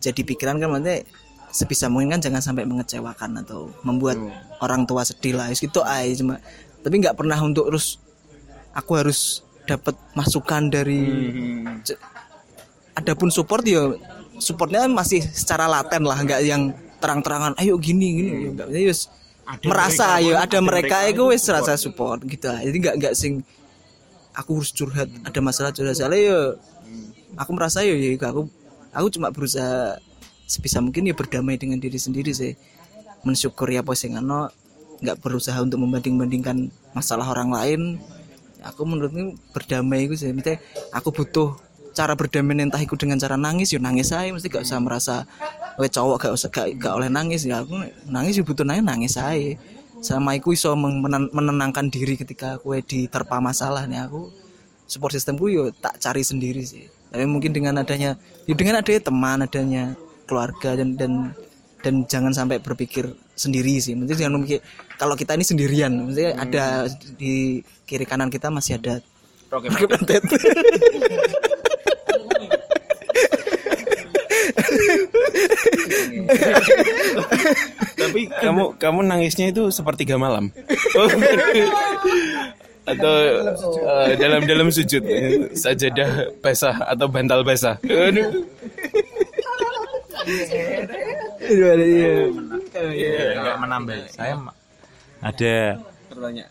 jadi pikiran kan maksudnya sebisa mungkin kan jangan sampai mengecewakan atau membuat orang tua sedih lah. Gitu aja cuma tapi nggak pernah untuk terus aku harus dapat masukan dari C- adapun support ya supportnya masih secara laten lah nggak yang terang-terangan ayo gini gini. Ya nggak ya wis merasa ya ada mereka itu wis rasa support gitu lah. jadi nggak nggak sing aku harus curhat ada masalah curhat soalnya ya aku merasa ya, ya aku aku cuma berusaha sebisa mungkin ya berdamai dengan diri sendiri sih. Mensyukuri apa sing ano nggak berusaha untuk membanding-bandingkan masalah orang lain. Aku menurutku berdamai itu sih. Maksudnya, aku butuh cara berdamai entah itu dengan cara nangis ya nangis saya mesti gak usah merasa we cowok gak usah gak, gak oleh nangis. Ya aku nangis ya butuh nangis nangis saya sama aku iso menen- menenangkan diri ketika aku diterpa masalah nih aku support systemku yo tak cari sendiri sih tapi mungkin dengan adanya ya dengan adanya teman adanya keluarga dan dan dan jangan sampai berpikir sendiri sih mungkin jangan memikir kalau kita ini sendirian maksudnya ada di kiri kanan kita masih ada Rocky Plantet. *laughs* Tapi kamu kamu nangisnya itu sepertiga malam. *laughs* *laughs* atau eh, dalam dalam sujud sajadah basah atau bantal basah. Aduh. Iya, iya. Enggak menambah. Saya ada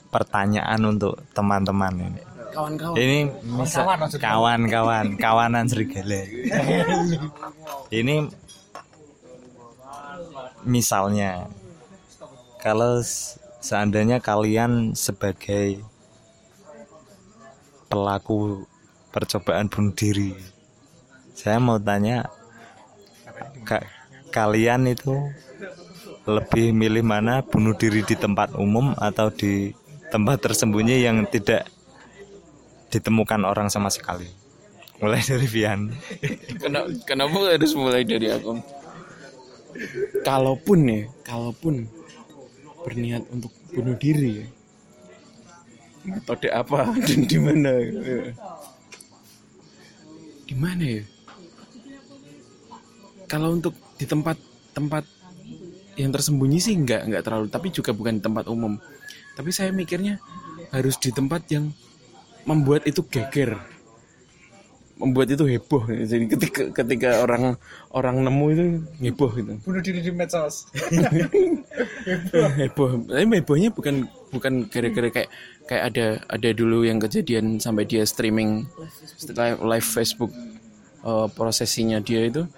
pertanyaan untuk teman-teman ini. Kawan-kawan. Ini misal kawan-kawan, *laughs* kawanan serigala. ini misalnya kalau seandainya kalian sebagai pelaku percobaan bunuh diri, saya mau tanya ka- kalian itu lebih milih mana bunuh diri di tempat umum atau di tempat tersembunyi yang tidak ditemukan orang sama sekali? Mulai dari Vian. Kenapa, kenapa harus mulai dari aku? Kalaupun ya, kalaupun berniat untuk bunuh diri ya, metode apa *laughs* dan di mana? Di mana ya? Kalau untuk di tempat-tempat yang tersembunyi sih nggak nggak terlalu, tapi juga bukan di tempat umum. Tapi saya mikirnya harus di tempat yang membuat itu geger membuat itu heboh jadi ketika ketika orang orang nemu itu heboh gitu Bunuh diri di medsos. *laughs* heboh tapi hebohnya bukan bukan gara-gara kayak kayak ada ada dulu yang kejadian sampai dia streaming live, live Facebook eh, prosesinya dia itu.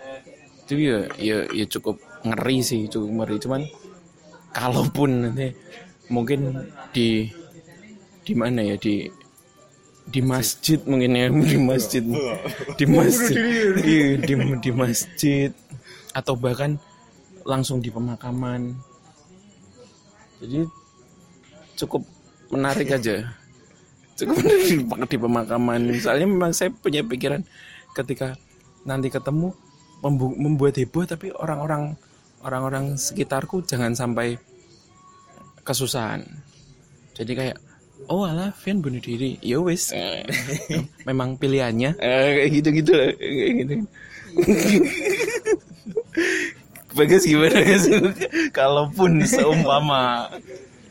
Itu ya ya ya cukup ngeri sih cukup ngeri. Cuman kalaupun nanti mungkin di di mana ya di di masjid mungkin ya di masjid di masjid. Iya, di di masjid. Atau bahkan langsung di pemakaman. Jadi cukup menarik aja. Cukup menarik *laughs* di pemakaman. Misalnya memang saya punya pikiran ketika nanti ketemu membu- membuat heboh tapi orang-orang orang-orang sekitarku jangan sampai kesusahan. Jadi kayak oh alah Vian bunuh diri. Ya wis. *laughs* Memang pilihannya. Eh, kayak gitu gitu lah kayak gitu. *laughs* Bagas gimana? Guys? Kalaupun seumpama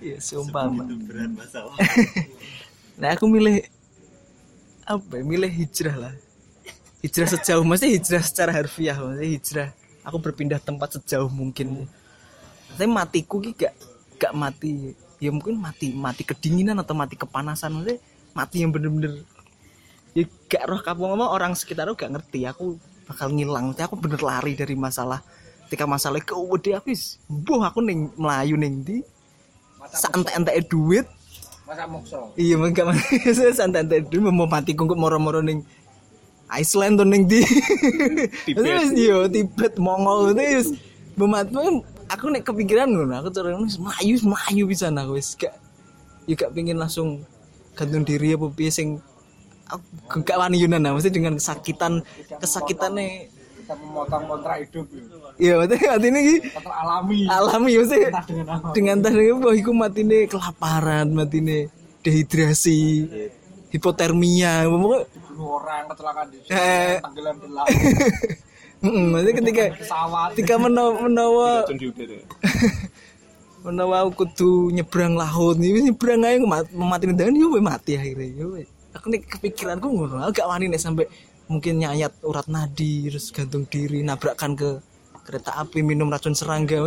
Iya, seumpama. *laughs* nah, aku milih apa? ya, Milih hijrah lah. Hijrah sejauh, maksudnya hijrah secara harfiah, maksudnya hijrah. Aku berpindah tempat sejauh mungkin. Tapi matiku ki gak gak mati. Ya mungkin mati mati kedinginan atau mati kepanasan, maksudnya mati yang bener-bener ya gak roh kamu ngomong orang sekitar aku gak ngerti aku bakal ngilang Maksudnya aku bener lari dari masalah ketika masalah kewede aku wis boh aku ning melayu ning di santai-santai duit. Masa mokso. iya enggak santai-santai duit mau mati kok moro-moro ning Iceland tuh ning di Tibet. Yo Tibet Mongol itu wis memat aku nek kepikiran ngono aku terus wis melayu melayu bisa aku wis gak ya gak pengen langsung gantung diri apa piye sing aku gak wani yunan nah mesti dengan kesakitan kesakitannya Kita memotong kontrak hidup. ya. iya maksudnya *laughs* mati ini Kontrak alami. alami ya sih dengan tadi wah iku matine kelaparan matine dehidrasi hipotermia pokoknya orang kecelakaan di sini. Eh. Tenggelam di laut. *laughs* mm, maksudnya ketika ketika menawa menawa udara. *laughs* menawa aku kudu nyebrang laut nih nyebrang aja mati mati dan yo mati akhirnya yo aku nih kepikiranku ngono aku gak wani nih sampai mungkin nyayat urat nadi terus gantung diri nabrakkan ke kereta api minum racun serangga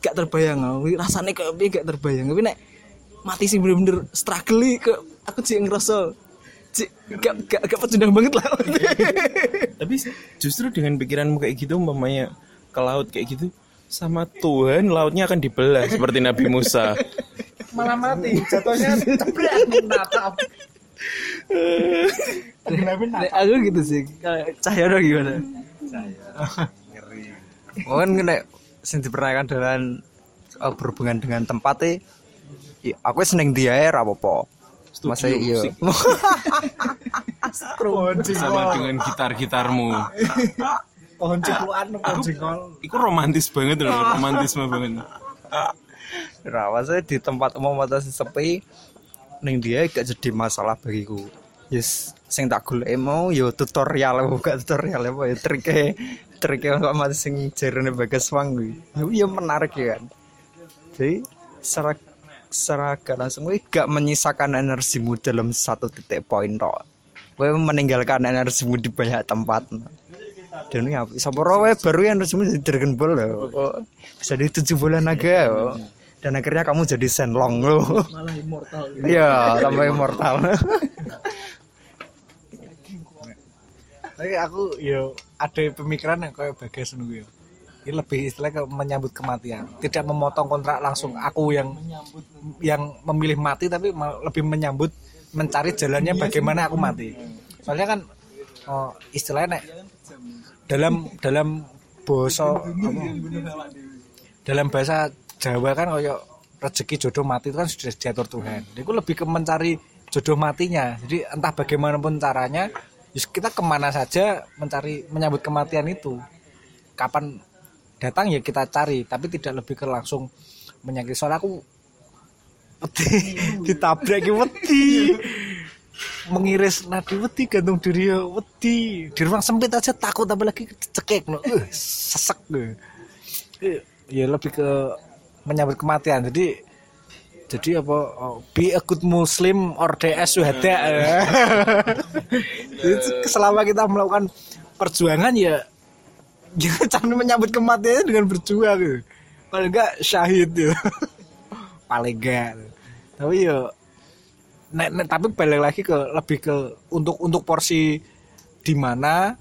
gak terbayang aku rasanya kayak piye gak terbayang tapi nek mati sih bener-bener struggle ke aku sih ngerasa sih gak gak gak pecundang banget lah *laughs* Tapi justru dengan pikiranmu kayak gitu umpamanya ke laut kayak gitu sama Tuhan lautnya akan dibelah seperti Nabi Musa. Malah mati. Jatuhnya cebret menatap. *laughs* Tenggelamin Nek aku gitu sih cahaya dong gimana Mungkin kena sing diperanakan dengan eh, berhubungan dengan tempat e ya, aku seneng dia ya apa-apa. Masa iya. Sama dengan gitar-gitarmu. Pohon cikluan, pohon jengkol. Itu romantis banget loh, romantisme banget. Rawat saya di tempat umum atau sepi ning dia gak jadi masalah bagiku yes. Sing tak golek mau yo tutorial bukan tutorial apa ya trike trike kok mati sing jarene bagas wang kuwi. Yo iya menarik ya kan. Jadi secara secara gak langsung kuwi gak menyisakan energimu dalam satu titik poin tok. Kowe meninggalkan energimu di banyak tempat. Dan ya sapa rowe baru yang energimu jadi Dragon Ball loh Oh, bisa di tujuh bulan naga oh. dan akhirnya kamu jadi Shenlong loh malah immortal. Iya tambah immortal *laughs* tapi aku yo ada pemikiran yang kayak bagas nunggu yo. Ini lebih istilah ke menyambut kematian. Tidak memotong kontrak langsung. Aku yang yang memilih mati tapi lebih menyambut mencari jalannya bagaimana aku mati. Soalnya kan oh, istilahnya nek, dalam dalam boso apa, dalam bahasa Jawa kan kayak rezeki jodoh mati itu kan sudah diatur Tuhan. Itu lebih ke mencari jodoh matinya. Jadi entah bagaimanapun caranya, kita ke mana saja mencari menyambut kematian itu. Kapan datang ya kita cari, tapi tidak lebih ke langsung menyakiti. Soalnya aku wedi *laughs* ditabrak iki wedi. Mengiris nadi wedi gantung diri ya wedi. Di ruang sempit aja takut apalagi cekek no. Uh, sesek. Eh, Ya lebih ke menyambut kematian. Jadi jadi apa oh, be a good muslim or DS suhada *laughs* Jadi selama kita melakukan perjuangan ya jangan jangan menyambut kematian dengan berjuang gitu. paling enggak syahid gitu. *laughs* paling enggak tapi ya nek, nek, tapi balik lagi ke lebih ke untuk untuk porsi di mana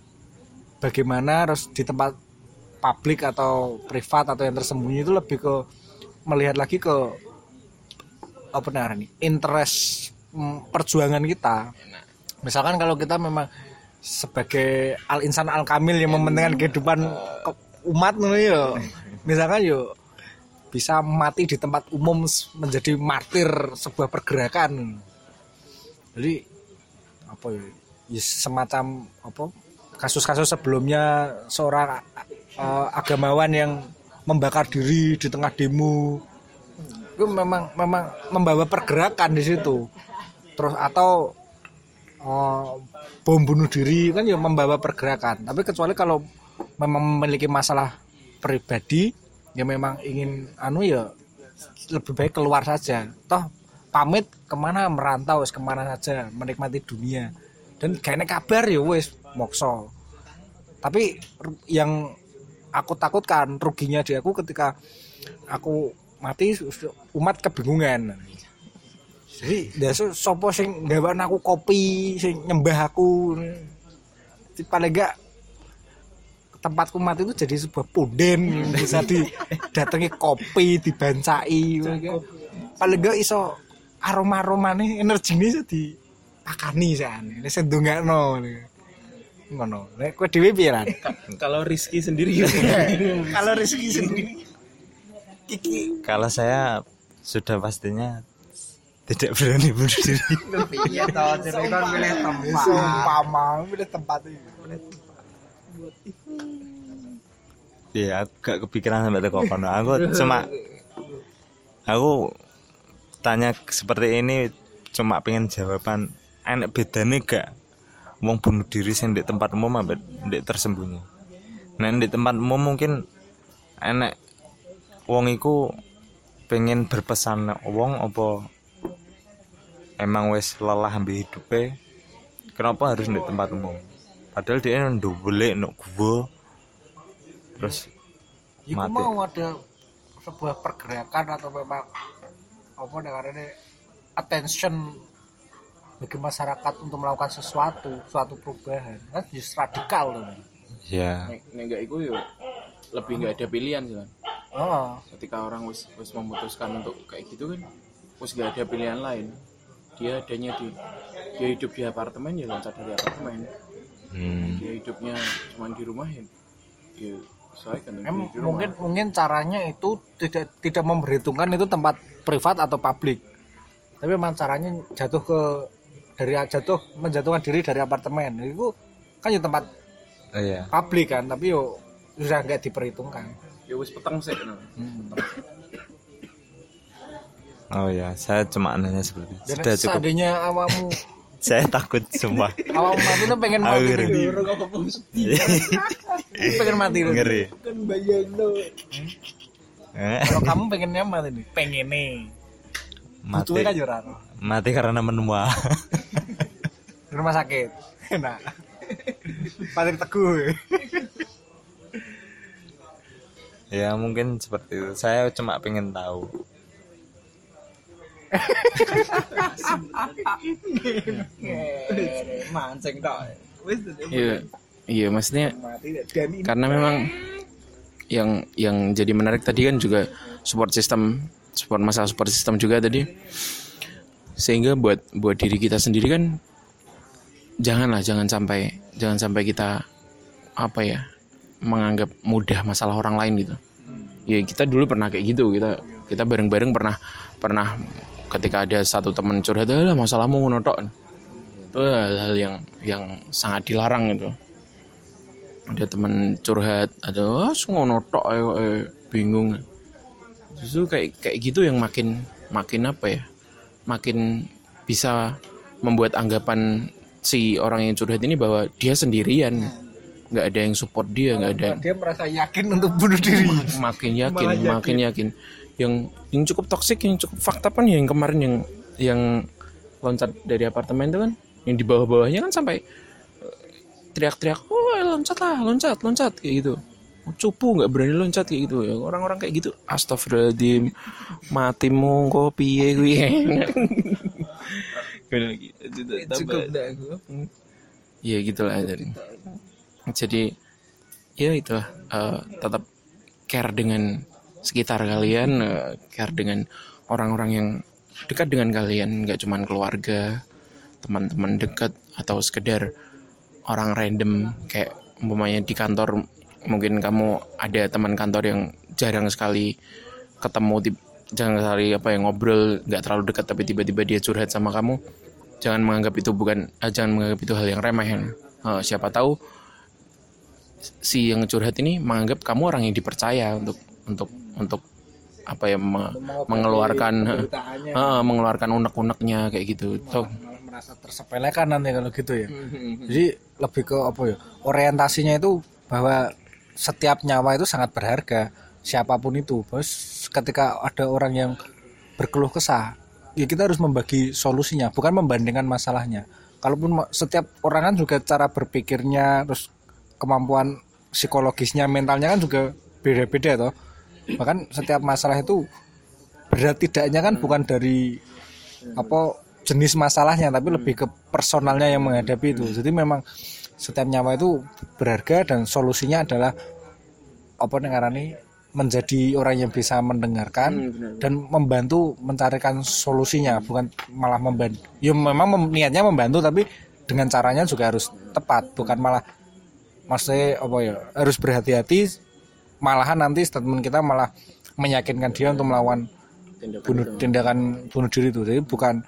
bagaimana harus di tempat publik atau privat atau yang tersembunyi itu lebih ke melihat lagi ke apa namanya interest mm, perjuangan kita. Misalkan kalau kita memang sebagai al insan al kamil yang mementingkan kehidupan ke- umat nih yo misalkan yo bisa mati di tempat umum menjadi martir sebuah pergerakan. Jadi apa ya ya semacam apa kasus-kasus sebelumnya seorang eh, agamawan yang membakar diri di tengah demo itu memang memang membawa pergerakan di situ. Terus atau eh, bom bunuh diri kan ya membawa pergerakan. Tapi kecuali kalau memang memiliki masalah pribadi ya memang ingin anu ya lebih baik keluar saja. Toh pamit ke mana merantau ke mana saja menikmati dunia. Dan kayaknya kabar ya wis mokso. Tapi yang aku takutkan ruginya di aku ketika aku mati umat kebingungan. Jadi ya so- sopo sing gawan aku kopi sing nyembah aku. Paling gak tempatku mati itu jadi sebuah punden. Bisa didatangi kopi dibancai. Paling gak iso aroma aroma nih energi ini jadi pakani sih ini sendungak no ngono piye Ran? Kalau Rizky sendiri *laughs* kalau rezeki sendiri Kalau saya sudah pastinya tidak berani bunuh diri. iya toh jadi kan milih tempat seumpama pilih tempat itu Iya, aku gak kepikiran sampai teko kono. Aku cuma aku tanya seperti ini cuma pengen jawaban enak bedanya gak wong bunuh diri sing di tempat umum ambek di tersembunyi. Nah, di tempat umum mungkin enak wong iku pengen berpesan wong apa emang wis lelah ambil hidupnya kenapa harus di tempat umum padahal dia ndobele nuk gua. Terus Iku mati. mau ada sebuah pergerakan atau memang apa namanya attention bagi masyarakat untuk melakukan sesuatu, suatu perubahan. Kan justru radikal loh. ya. Nek iku yo lebih nggak ada pilihan sih kan Oh, ketika orang wis wis memutuskan untuk kayak gitu kan wis nggak ada pilihan lain dia adanya di dia hidup di apartemen ya loncat dari apartemen hmm. dia hidupnya cuma di rumah ya ya saya kan em, di rumah. mungkin mungkin caranya itu tidak tidak memperhitungkan itu tempat privat atau publik. Tapi memang caranya jatuh ke dari jatuh menjatuhkan diri dari apartemen. Itu kan ya tempat oh, iya publik kan, tapi yo sudah nggak diperhitungkan. ya wis peteng sih no. oh ya saya cuma nanya seperti itu. Sudah cukup. seandainya awamu *laughs* saya takut sumpah awamu mati lu pengen mati Ngeri. *laughs* Pengen mati lu ngeri. Kan bayang Eh, kalau kamu pengennya mati nih? Pengen nih mati kan juran mati karena menua. Di rumah sakit. Enak *laughs* paling teguh ya mungkin seperti itu. Saya cuma pengen tahu. Mancing tok. Iya, iya maksudnya karena memang yang yang jadi menarik tadi kan juga support system, support masalah support system juga tadi. Sehingga buat buat diri kita sendiri kan janganlah jangan sampai jangan sampai kita apa ya menganggap mudah masalah orang lain gitu. Ya kita dulu pernah kayak gitu kita kita bareng-bareng pernah pernah ketika ada satu teman curhat lah masalahmu ngono tok." itu hal-hal yang yang sangat dilarang gitu ada teman curhat ada ah ngono tok eh, bingung justru kayak kayak gitu yang makin makin apa ya makin bisa membuat anggapan si orang yang curhat ini bahwa dia sendirian nggak ada yang support dia nggak ada. Dia merasa yakin untuk bunuh diri. Makin yakin makin yakin. Yang yang cukup toksik yang cukup fakta kan yang kemarin yang yang loncat dari apartemen itu kan? Yang di bawah-bawahnya kan sampai eh, teriak-teriak oh loncat lah loncat loncat kayak gitu. Cupu nggak berani loncat kayak gitu. Ya orang-orang kayak gitu astagfirullahaladzim matimu kok piye gue *laughs* cukup dah aku ya gitulah jadi jadi ya itulah eh, tetap care dengan sekitar kalian eh, care dengan orang-orang yang dekat dengan kalian nggak cuman keluarga teman-teman dekat atau sekedar orang random kayak umpamanya di kantor mungkin kamu ada teman kantor yang jarang sekali ketemu jarang sekali apa yang ngobrol nggak terlalu dekat tapi tiba-tiba dia curhat sama kamu jangan menganggap itu bukan eh, jangan menganggap itu hal yang remeh. Eh, siapa tahu si yang curhat ini menganggap kamu orang yang dipercaya untuk untuk untuk apa ya me- mengeluarkan eh, mengeluarkan unek-uneknya kayak gitu. Tuh. malah merasa tersepelekan nanti kalau gitu ya. Jadi lebih ke apa ya orientasinya itu bahwa setiap nyawa itu sangat berharga siapa pun itu. Bos ketika ada orang yang berkeluh kesah ya kita harus membagi solusinya bukan membandingkan masalahnya. Kalaupun setiap orang kan juga cara berpikirnya terus kemampuan psikologisnya mentalnya kan juga beda-beda toh. Bahkan setiap masalah itu berat tidaknya kan bukan dari apa jenis masalahnya tapi lebih ke personalnya yang menghadapi itu. Jadi memang setiap nyawa itu berharga dan solusinya adalah apa nih menjadi orang yang bisa mendengarkan dan membantu mencarikan solusinya bukan malah membantu. Ya memang mem- niatnya membantu tapi dengan caranya juga harus tepat bukan malah maksudnya apa ya harus berhati-hati malahan nanti statement kita malah meyakinkan dia untuk melawan bunuh tindakan bunuh diri itu. Jadi bukan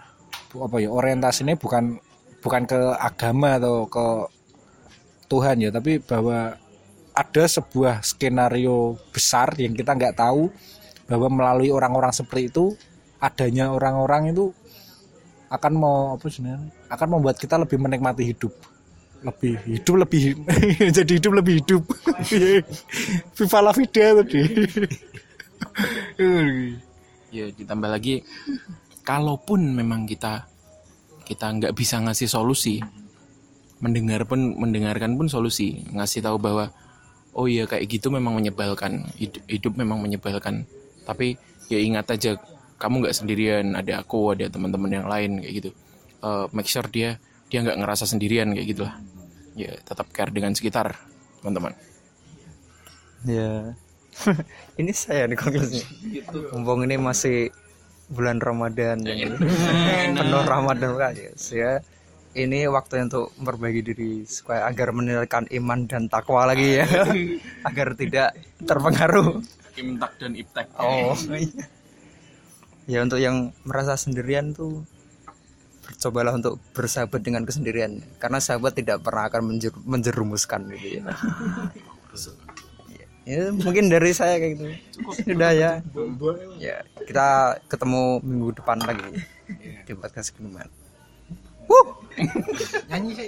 bu- apa ya orientasinya bukan bukan ke agama atau ke Tuhan ya tapi bahwa ada sebuah skenario besar yang kita nggak tahu bahwa melalui orang-orang seperti itu adanya orang-orang itu akan mau apa sebenarnya akan membuat kita lebih menikmati hidup lebih hidup lebih *laughs* jadi hidup lebih hidup. *laughs* Viva la vida tadi. *laughs* Ya ditambah lagi kalaupun memang kita kita nggak bisa ngasih solusi mendengar pun mendengarkan pun solusi ngasih tahu bahwa oh iya kayak gitu memang menyebalkan hidup, hidup memang menyebalkan. Tapi ya ingat aja kamu nggak sendirian ada aku ada teman-teman yang lain kayak gitu. Eh, make sure dia dia nggak ngerasa sendirian kayak gitulah ya tetap care dengan sekitar teman-teman Ya. *laughs* ini saya nih konklusinya. Mumpung ini masih bulan Ramadan ini. *laughs* penuh Ramadan kan ya. Ini waktu untuk memperbaiki diri supaya agar meningkatkan iman dan takwa lagi ya. *laughs* agar tidak terpengaruh. imtak dan iptek Oh. iya. Ya untuk yang merasa sendirian tuh bercobalah untuk bersahabat dengan kesendirian. Karena sahabat tidak pernah akan menjer- menjerumuskan gitu ya. ya mungkin dari saya kayak gitu. Sudah *laughs* ya. Ya kita ketemu minggu depan lagi. Di podcast ke depan nyanyi sih